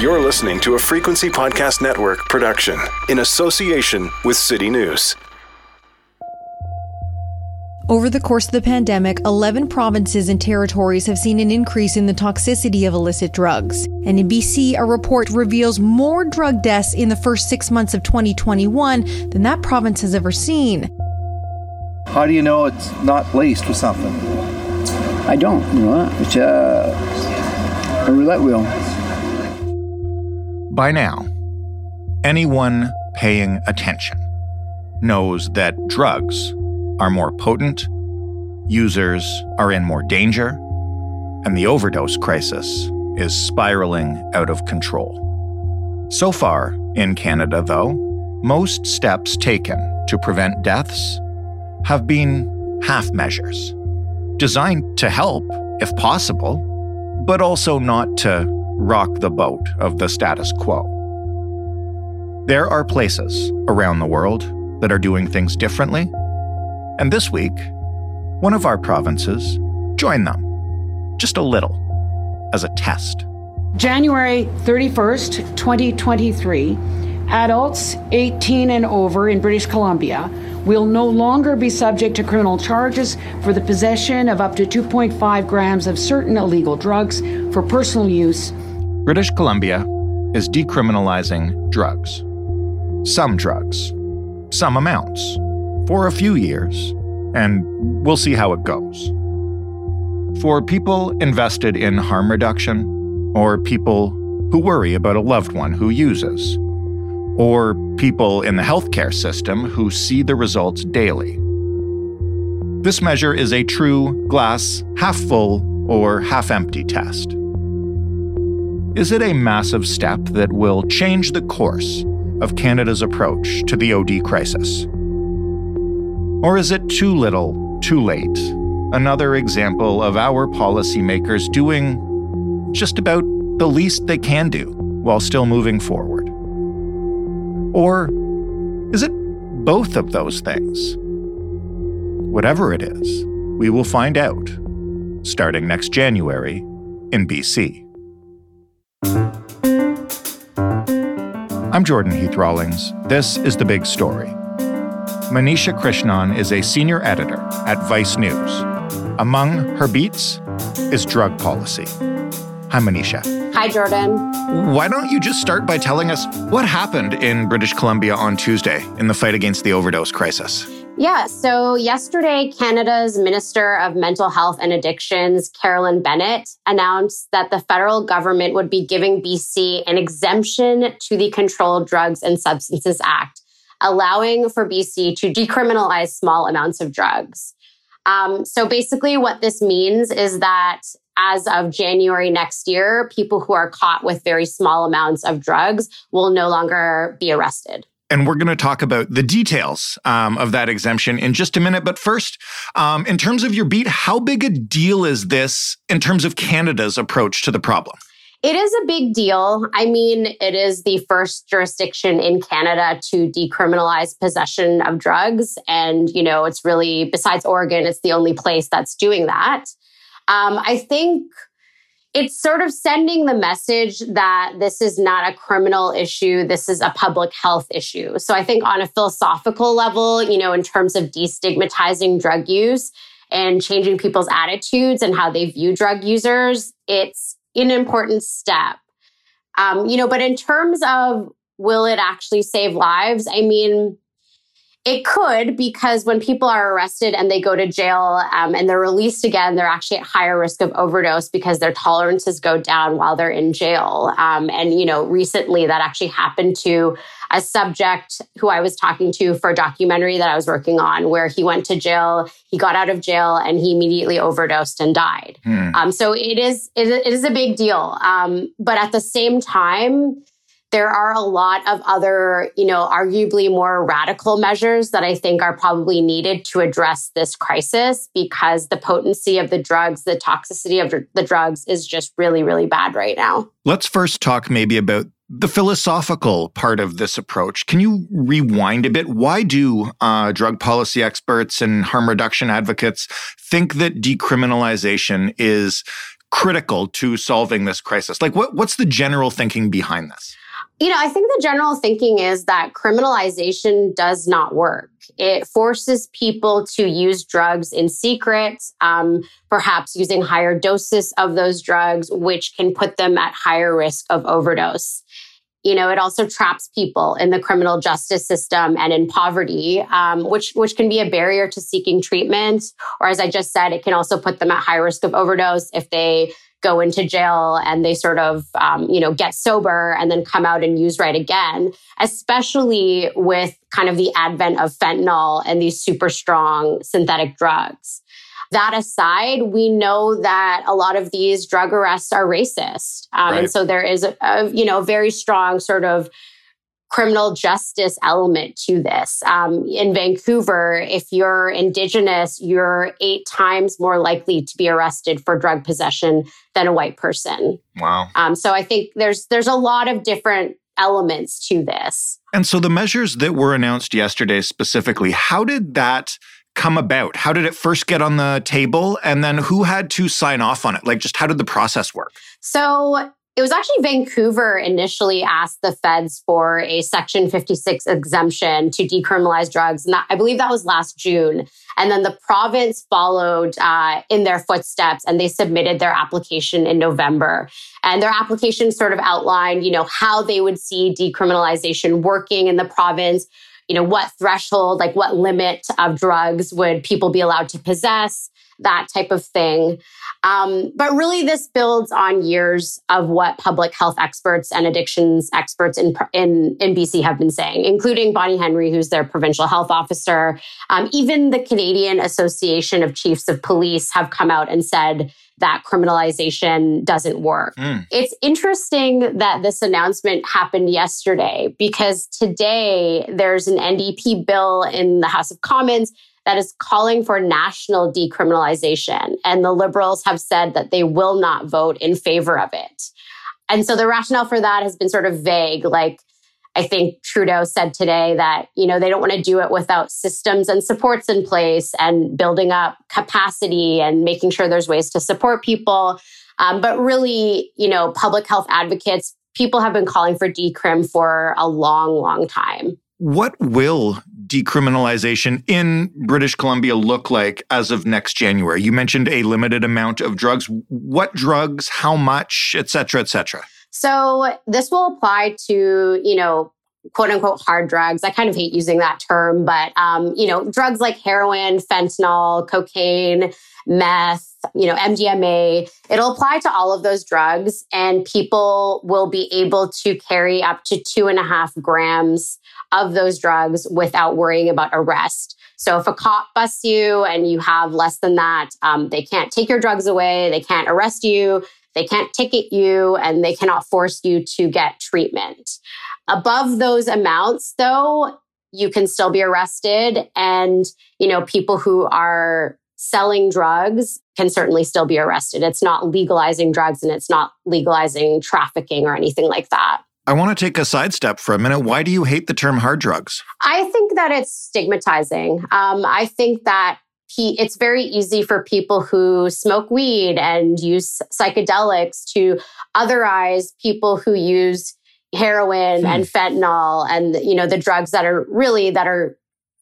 You're listening to a Frequency Podcast Network production in association with City News. Over the course of the pandemic, 11 provinces and territories have seen an increase in the toxicity of illicit drugs. And in BC, a report reveals more drug deaths in the first six months of 2021 than that province has ever seen. How do you know it's not laced with something? I don't, you know, it's uh, a roulette wheel. By now, anyone paying attention knows that drugs are more potent, users are in more danger, and the overdose crisis is spiraling out of control. So far, in Canada, though, most steps taken to prevent deaths have been half measures, designed to help, if possible, but also not to rock the boat of the status quo. There are places around the world that are doing things differently and this week, one of our provinces joined them, just a little, as a test. January 31st, 2023, adults 18 and over in British Columbia will no longer be subject to criminal charges for the possession of up to 2.5 grams of certain illegal drugs for personal use. British Columbia is decriminalizing drugs. Some drugs, some amounts for a few years, and we'll see how it goes. For people invested in harm reduction, or people who worry about a loved one who uses, or people in the healthcare system who see the results daily. This measure is a true glass half full or half empty test. Is it a massive step that will change the course of Canada's approach to the OD crisis? Or is it too little, too late? Another example of our policymakers doing just about the least they can do while still moving forward? Or is it both of those things? Whatever it is, we will find out starting next January in BC. I'm Jordan Heath Rawlings. This is The Big Story. Manisha Krishnan is a senior editor at Vice News. Among her beats is drug policy. Hi, Manisha. Hi, Jordan. Why don't you just start by telling us what happened in British Columbia on Tuesday in the fight against the overdose crisis? Yeah, so yesterday, Canada's Minister of Mental Health and Addictions, Carolyn Bennett, announced that the federal government would be giving BC an exemption to the Controlled Drugs and Substances Act allowing for BC to decriminalize small amounts of drugs. Um, so basically, what this means is that as of January next year, people who are caught with very small amounts of drugs will no longer be arrested. And we're going to talk about the details um, of that exemption in just a minute. But first, um, in terms of your beat, how big a deal is this in terms of Canada's approach to the problem? It is a big deal. I mean, it is the first jurisdiction in Canada to decriminalize possession of drugs. And, you know, it's really, besides Oregon, it's the only place that's doing that. Um, I think it's sort of sending the message that this is not a criminal issue. This is a public health issue. So I think on a philosophical level, you know, in terms of destigmatizing drug use and changing people's attitudes and how they view drug users, it's an important step. Um, you know, but in terms of will it actually save lives? I mean, it could because when people are arrested and they go to jail um, and they're released again, they're actually at higher risk of overdose because their tolerances go down while they're in jail. Um, and, you know, recently that actually happened to a subject who I was talking to for a documentary that I was working on, where he went to jail, he got out of jail, and he immediately overdosed and died. Hmm. Um, so it is it is a big deal. Um, but at the same time, there are a lot of other, you know, arguably more radical measures that I think are probably needed to address this crisis because the potency of the drugs, the toxicity of the drugs is just really, really bad right now. Let's first talk maybe about the philosophical part of this approach. Can you rewind a bit? Why do uh, drug policy experts and harm reduction advocates think that decriminalization is critical to solving this crisis? Like, what, what's the general thinking behind this? You know, I think the general thinking is that criminalization does not work. It forces people to use drugs in secret, um, perhaps using higher doses of those drugs, which can put them at higher risk of overdose. You know, it also traps people in the criminal justice system and in poverty, um, which which can be a barrier to seeking treatment. Or, as I just said, it can also put them at high risk of overdose if they go into jail and they sort of, um, you know, get sober and then come out and use right again, especially with kind of the advent of fentanyl and these super strong synthetic drugs. That aside, we know that a lot of these drug arrests are racist. Um, right. And so there is a, a, you know, very strong sort of criminal justice element to this. Um, in Vancouver, if you're Indigenous, you're eight times more likely to be arrested for drug possession than a white person. Wow. Um, so I think there's there's a lot of different elements to this. And so the measures that were announced yesterday specifically, how did that come about? How did it first get on the table? And then who had to sign off on it? Like, just how did the process work? So it was actually Vancouver initially asked the feds for a Section 56 exemption to decriminalize drugs. And that, I believe that was last June. And then the province followed uh, in their footsteps and they submitted their application in November. And their application sort of outlined, you know, how they would see decriminalization working in the province, you know, what threshold, like what limit of drugs would people be allowed to possess, that type of thing. Um, but really, this builds on years of what public health experts and addictions experts in, in, in BC have been saying, including Bonnie Henry, who's their provincial health officer. Um, even the Canadian Association of Chiefs of Police have come out and said that criminalization doesn't work. Mm. It's interesting that this announcement happened yesterday because today there's an NDP bill in the House of Commons that is calling for national decriminalization. And the liberals have said that they will not vote in favor of it. And so the rationale for that has been sort of vague. Like, I think Trudeau said today that, you know, they don't want to do it without systems and supports in place and building up capacity and making sure there's ways to support people. Um, but really, you know, public health advocates, people have been calling for decrim for a long, long time. What will decriminalization in British Columbia look like as of next January? You mentioned a limited amount of drugs. What drugs, how much, et cetera, et cetera? So this will apply to, you know, quote unquote hard drugs. I kind of hate using that term, but, um, you know, drugs like heroin, fentanyl, cocaine, meth, you know, MDMA. It'll apply to all of those drugs and people will be able to carry up to two and a half grams of those drugs without worrying about arrest. So if a cop busts you and you have less than that, um, they can't take your drugs away, they can't arrest you, they can't ticket you, and they cannot force you to get treatment. Above those amounts, though, you can still be arrested. And, you know, people who are selling drugs can certainly still be arrested. It's not legalizing drugs and it's not legalizing trafficking or anything like that. I want to take a sidestep for a minute. Why do you hate the term hard drugs? I think that it's stigmatizing. Um, I think that it's very easy for people who smoke weed and use psychedelics to otherize people who use heroin hmm. and fentanyl and you know the drugs that are really that are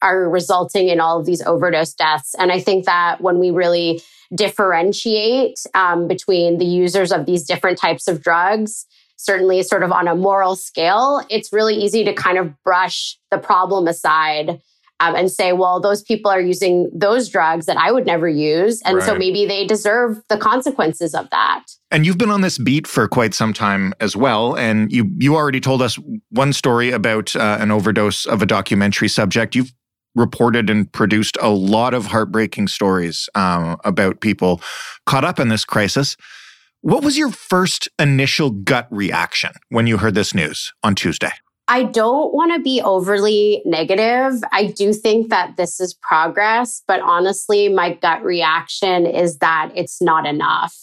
are resulting in all of these overdose deaths and i think that when we really differentiate um, between the users of these different types of drugs certainly sort of on a moral scale, it's really easy to kind of brush the problem aside um, and say, well, those people are using those drugs that I would never use. And right. so maybe they deserve the consequences of that. And you've been on this beat for quite some time as well. And you, you already told us one story about uh, an overdose of a documentary subject. You've reported and produced a lot of heartbreaking stories um, about people caught up in this crisis. What was your first initial gut reaction when you heard this news on Tuesday? I don't want to be overly negative. I do think that this is progress, but honestly, my gut reaction is that it's not enough.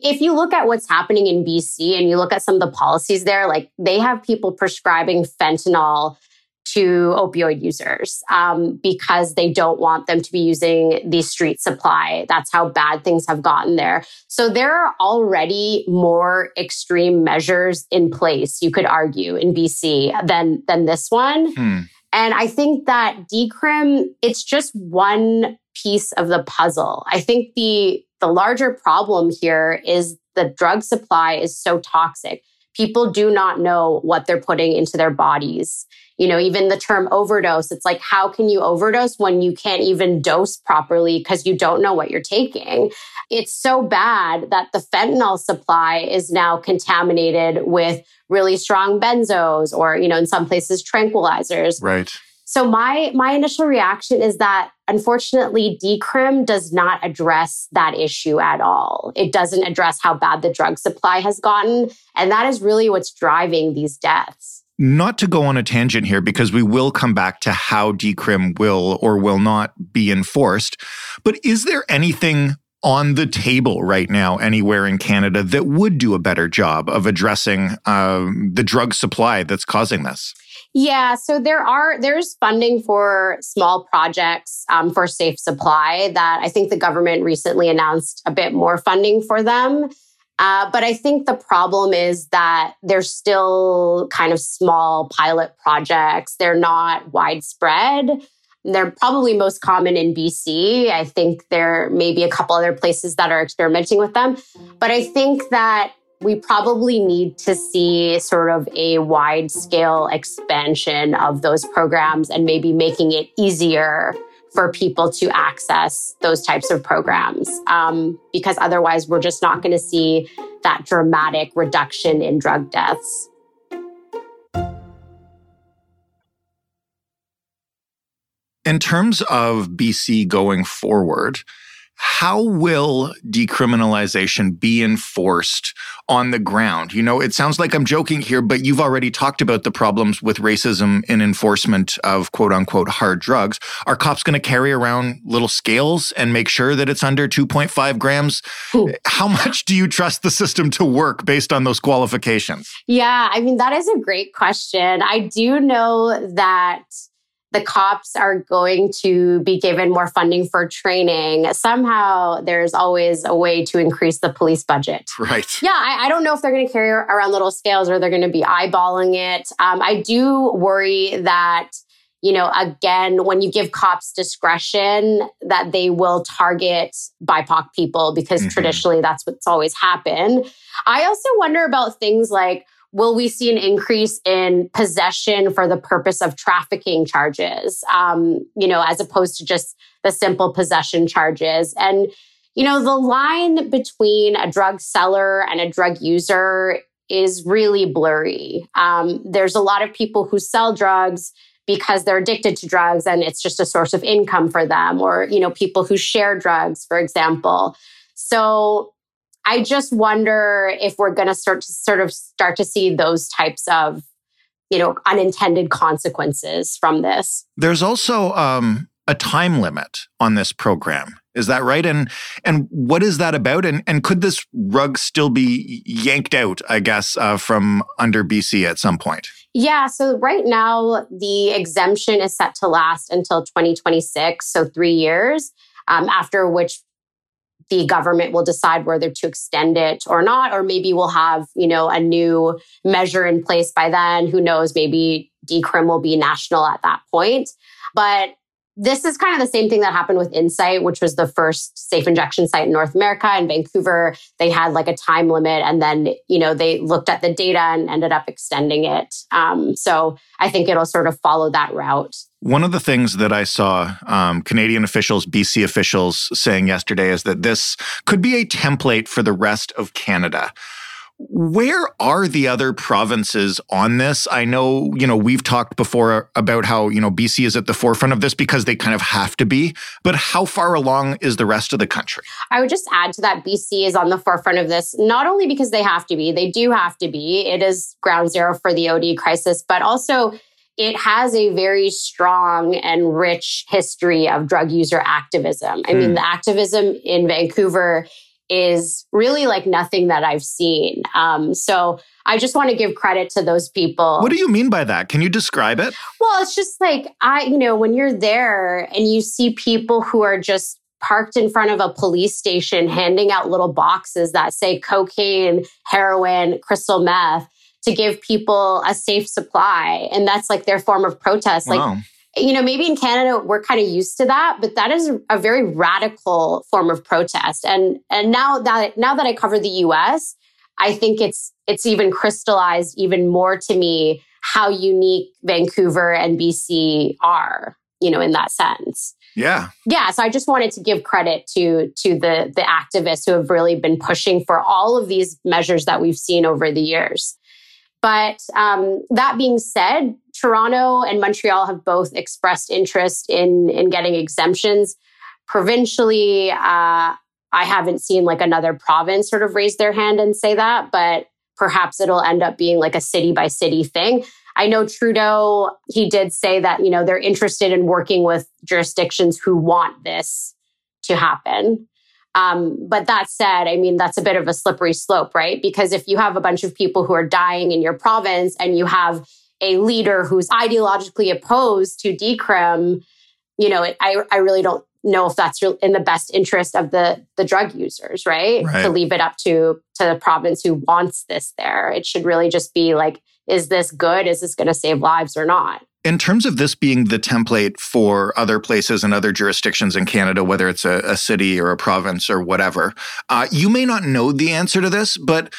If you look at what's happening in BC and you look at some of the policies there, like they have people prescribing fentanyl to opioid users um, because they don't want them to be using the street supply. That's how bad things have gotten there. So there are already more extreme measures in place, you could argue, in BC than, than this one. Hmm. And I think that decrim, it's just one piece of the puzzle. I think the, the larger problem here is the drug supply is so toxic. People do not know what they're putting into their bodies. You know, even the term overdose, it's like, how can you overdose when you can't even dose properly because you don't know what you're taking? It's so bad that the fentanyl supply is now contaminated with really strong benzos or, you know, in some places tranquilizers. Right. So my my initial reaction is that unfortunately decrim does not address that issue at all. It doesn't address how bad the drug supply has gotten and that is really what's driving these deaths. Not to go on a tangent here because we will come back to how decrim will or will not be enforced, but is there anything on the table right now anywhere in Canada that would do a better job of addressing um, the drug supply that's causing this? Yeah, so there are there's funding for small projects um, for safe supply that I think the government recently announced a bit more funding for them. Uh, but I think the problem is that they're still kind of small pilot projects. They're not widespread. They're probably most common in BC. I think there may be a couple other places that are experimenting with them. But I think that we probably need to see sort of a wide scale expansion of those programs and maybe making it easier for people to access those types of programs. Um, because otherwise, we're just not going to see that dramatic reduction in drug deaths. In terms of BC going forward, how will decriminalization be enforced on the ground? You know, it sounds like I'm joking here, but you've already talked about the problems with racism in enforcement of quote unquote hard drugs. Are cops going to carry around little scales and make sure that it's under 2.5 grams? Ooh. How much do you trust the system to work based on those qualifications? Yeah, I mean, that is a great question. I do know that the cops are going to be given more funding for training. Somehow there's always a way to increase the police budget. Right. Yeah, I, I don't know if they're going to carry around little scales or they're going to be eyeballing it. Um, I do worry that you know, again, when you give cops discretion, that they will target BIPOC people because mm-hmm. traditionally that's what's always happened. I also wonder about things like will we see an increase in possession for the purpose of trafficking charges, um, you know, as opposed to just the simple possession charges? And, you know, the line between a drug seller and a drug user is really blurry. Um, there's a lot of people who sell drugs because they're addicted to drugs and it's just a source of income for them or you know people who share drugs for example so I just wonder if we're going to start to sort of start to see those types of, you know, unintended consequences from this. There's also um, a time limit on this program. Is that right? And and what is that about? And and could this rug still be yanked out? I guess uh, from under BC at some point. Yeah. So right now the exemption is set to last until 2026, so three years. Um, after which the government will decide whether to extend it or not, or maybe we'll have, you know, a new measure in place by then. Who knows? Maybe decrim will be national at that point. But this is kind of the same thing that happened with Insite, which was the first safe injection site in North America. In Vancouver, they had like a time limit, and then you know they looked at the data and ended up extending it. Um, so I think it'll sort of follow that route. One of the things that I saw um, Canadian officials, BC officials saying yesterday is that this could be a template for the rest of Canada. Where are the other provinces on this? I know, you know, we've talked before about how, you know, BC is at the forefront of this because they kind of have to be, but how far along is the rest of the country? I would just add to that BC is on the forefront of this, not only because they have to be, they do have to be. It is ground zero for the OD crisis, but also it has a very strong and rich history of drug user activism. I mean, hmm. the activism in Vancouver is really like nothing that I've seen. Um, so I just want to give credit to those people. What do you mean by that? Can you describe it? Well, it's just like I, you know, when you're there and you see people who are just parked in front of a police station handing out little boxes that say cocaine, heroin, crystal meth to give people a safe supply. And that's like their form of protest. Wow. Like, you know, maybe in Canada we're kind of used to that, but that is a very radical form of protest. And and now that now that I cover the US, I think it's it's even crystallized even more to me how unique Vancouver and BC are, you know, in that sense. Yeah. Yeah. So I just wanted to give credit to to the the activists who have really been pushing for all of these measures that we've seen over the years. But um, that being said, Toronto and Montreal have both expressed interest in in getting exemptions. Provincially, uh, I haven't seen like another province sort of raise their hand and say that, but perhaps it'll end up being like a city by city thing. I know Trudeau, he did say that, you know, they're interested in working with jurisdictions who want this to happen. Um, but that said, I mean, that's a bit of a slippery slope, right? Because if you have a bunch of people who are dying in your province and you have a leader who's ideologically opposed to decrim, you know, I, I really don't know if that's in the best interest of the the drug users, right? right? To leave it up to to the province who wants this there. It should really just be like, is this good? Is this going to save lives or not? In terms of this being the template for other places and other jurisdictions in Canada, whether it's a, a city or a province or whatever, uh, you may not know the answer to this, but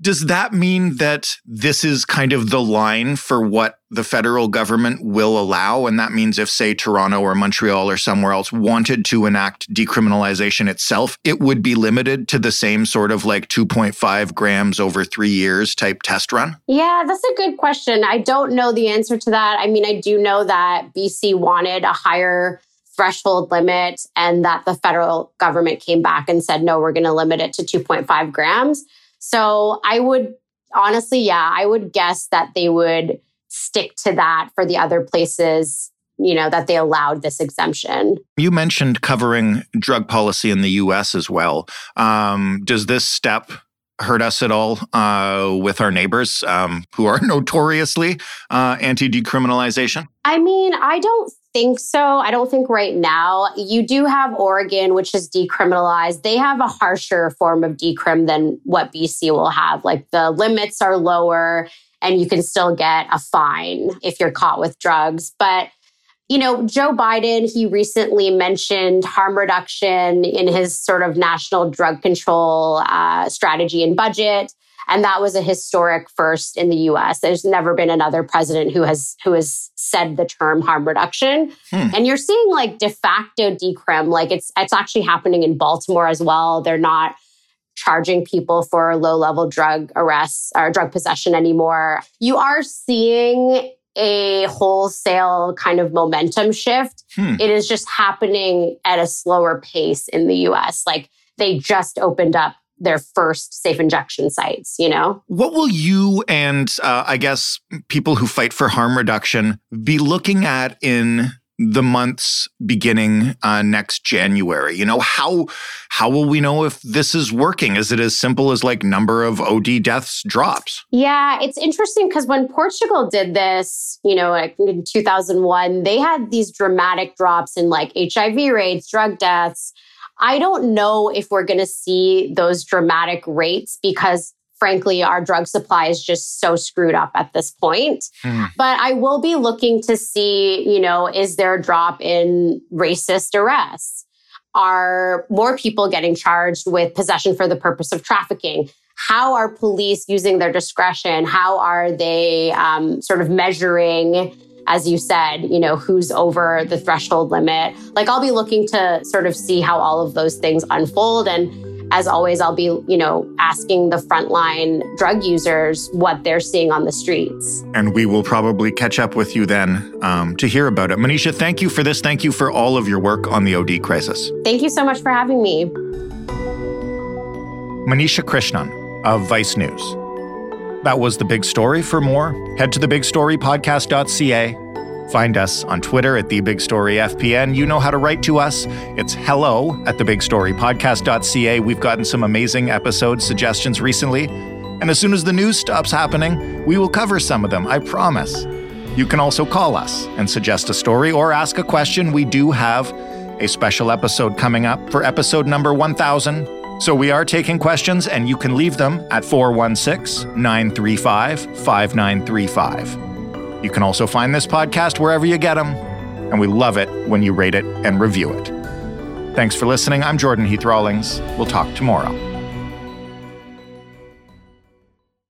does that mean that this is kind of the line for what the federal government will allow? And that means if, say, Toronto or Montreal or somewhere else wanted to enact decriminalization itself, it would be limited to the same sort of like 2.5 grams over three years type test run? Yeah, that's a good question. I don't know the answer to that. I mean, I do know that BC wanted a higher threshold limit and that the federal government came back and said, no, we're going to limit it to 2.5 grams. So I would honestly, yeah, I would guess that they would stick to that for the other places you know that they allowed this exemption you mentioned covering drug policy in the us as well um, does this step hurt us at all uh, with our neighbors um, who are notoriously uh, anti decriminalization? I mean, I don't think so. I don't think right now. You do have Oregon, which is decriminalized. They have a harsher form of decrim than what BC will have. Like the limits are lower and you can still get a fine if you're caught with drugs. But you know, Joe Biden, he recently mentioned harm reduction in his sort of national drug control uh, strategy and budget. And that was a historic first in the US. There's never been another president who has who has said the term harm reduction. Hmm. And you're seeing like de facto decrim, like it's it's actually happening in Baltimore as well. They're not charging people for low level drug arrests or drug possession anymore. You are seeing a wholesale kind of momentum shift. Hmm. It is just happening at a slower pace in the US. Like they just opened up their first safe injection sites, you know? What will you and uh, I guess people who fight for harm reduction be looking at in the months beginning uh, next January? You know, how how will we know if this is working? Is it as simple as like number of OD deaths drops? Yeah, it's interesting because when Portugal did this, you know, in 2001, they had these dramatic drops in like HIV rates, drug deaths. I don't know if we're going to see those dramatic rates because frankly, our drug supply is just so screwed up at this point. Mm. But I will be looking to see, you know, is there a drop in racist arrests? Are more people getting charged with possession for the purpose of trafficking? How are police using their discretion? How are they um, sort of measuring? As you said, you know, who's over the threshold limit. Like I'll be looking to sort of see how all of those things unfold. And as always, I'll be, you know, asking the frontline drug users what they're seeing on the streets. And we will probably catch up with you then um, to hear about it. Manisha, thank you for this. Thank you for all of your work on the OD crisis. Thank you so much for having me. Manisha Krishnan of Vice News. That was the big story. For more, head to thebigstorypodcast.ca Find us on Twitter at The Big Story FPN. You know how to write to us. It's hello at thebigstorypodcast.ca. We've gotten some amazing episode suggestions recently. And as soon as the news stops happening, we will cover some of them, I promise. You can also call us and suggest a story or ask a question. We do have a special episode coming up for episode number 1000. So we are taking questions, and you can leave them at 416 935 5935. You can also find this podcast wherever you get them, and we love it when you rate it and review it. Thanks for listening. I'm Jordan Heath Rawlings. We'll talk tomorrow.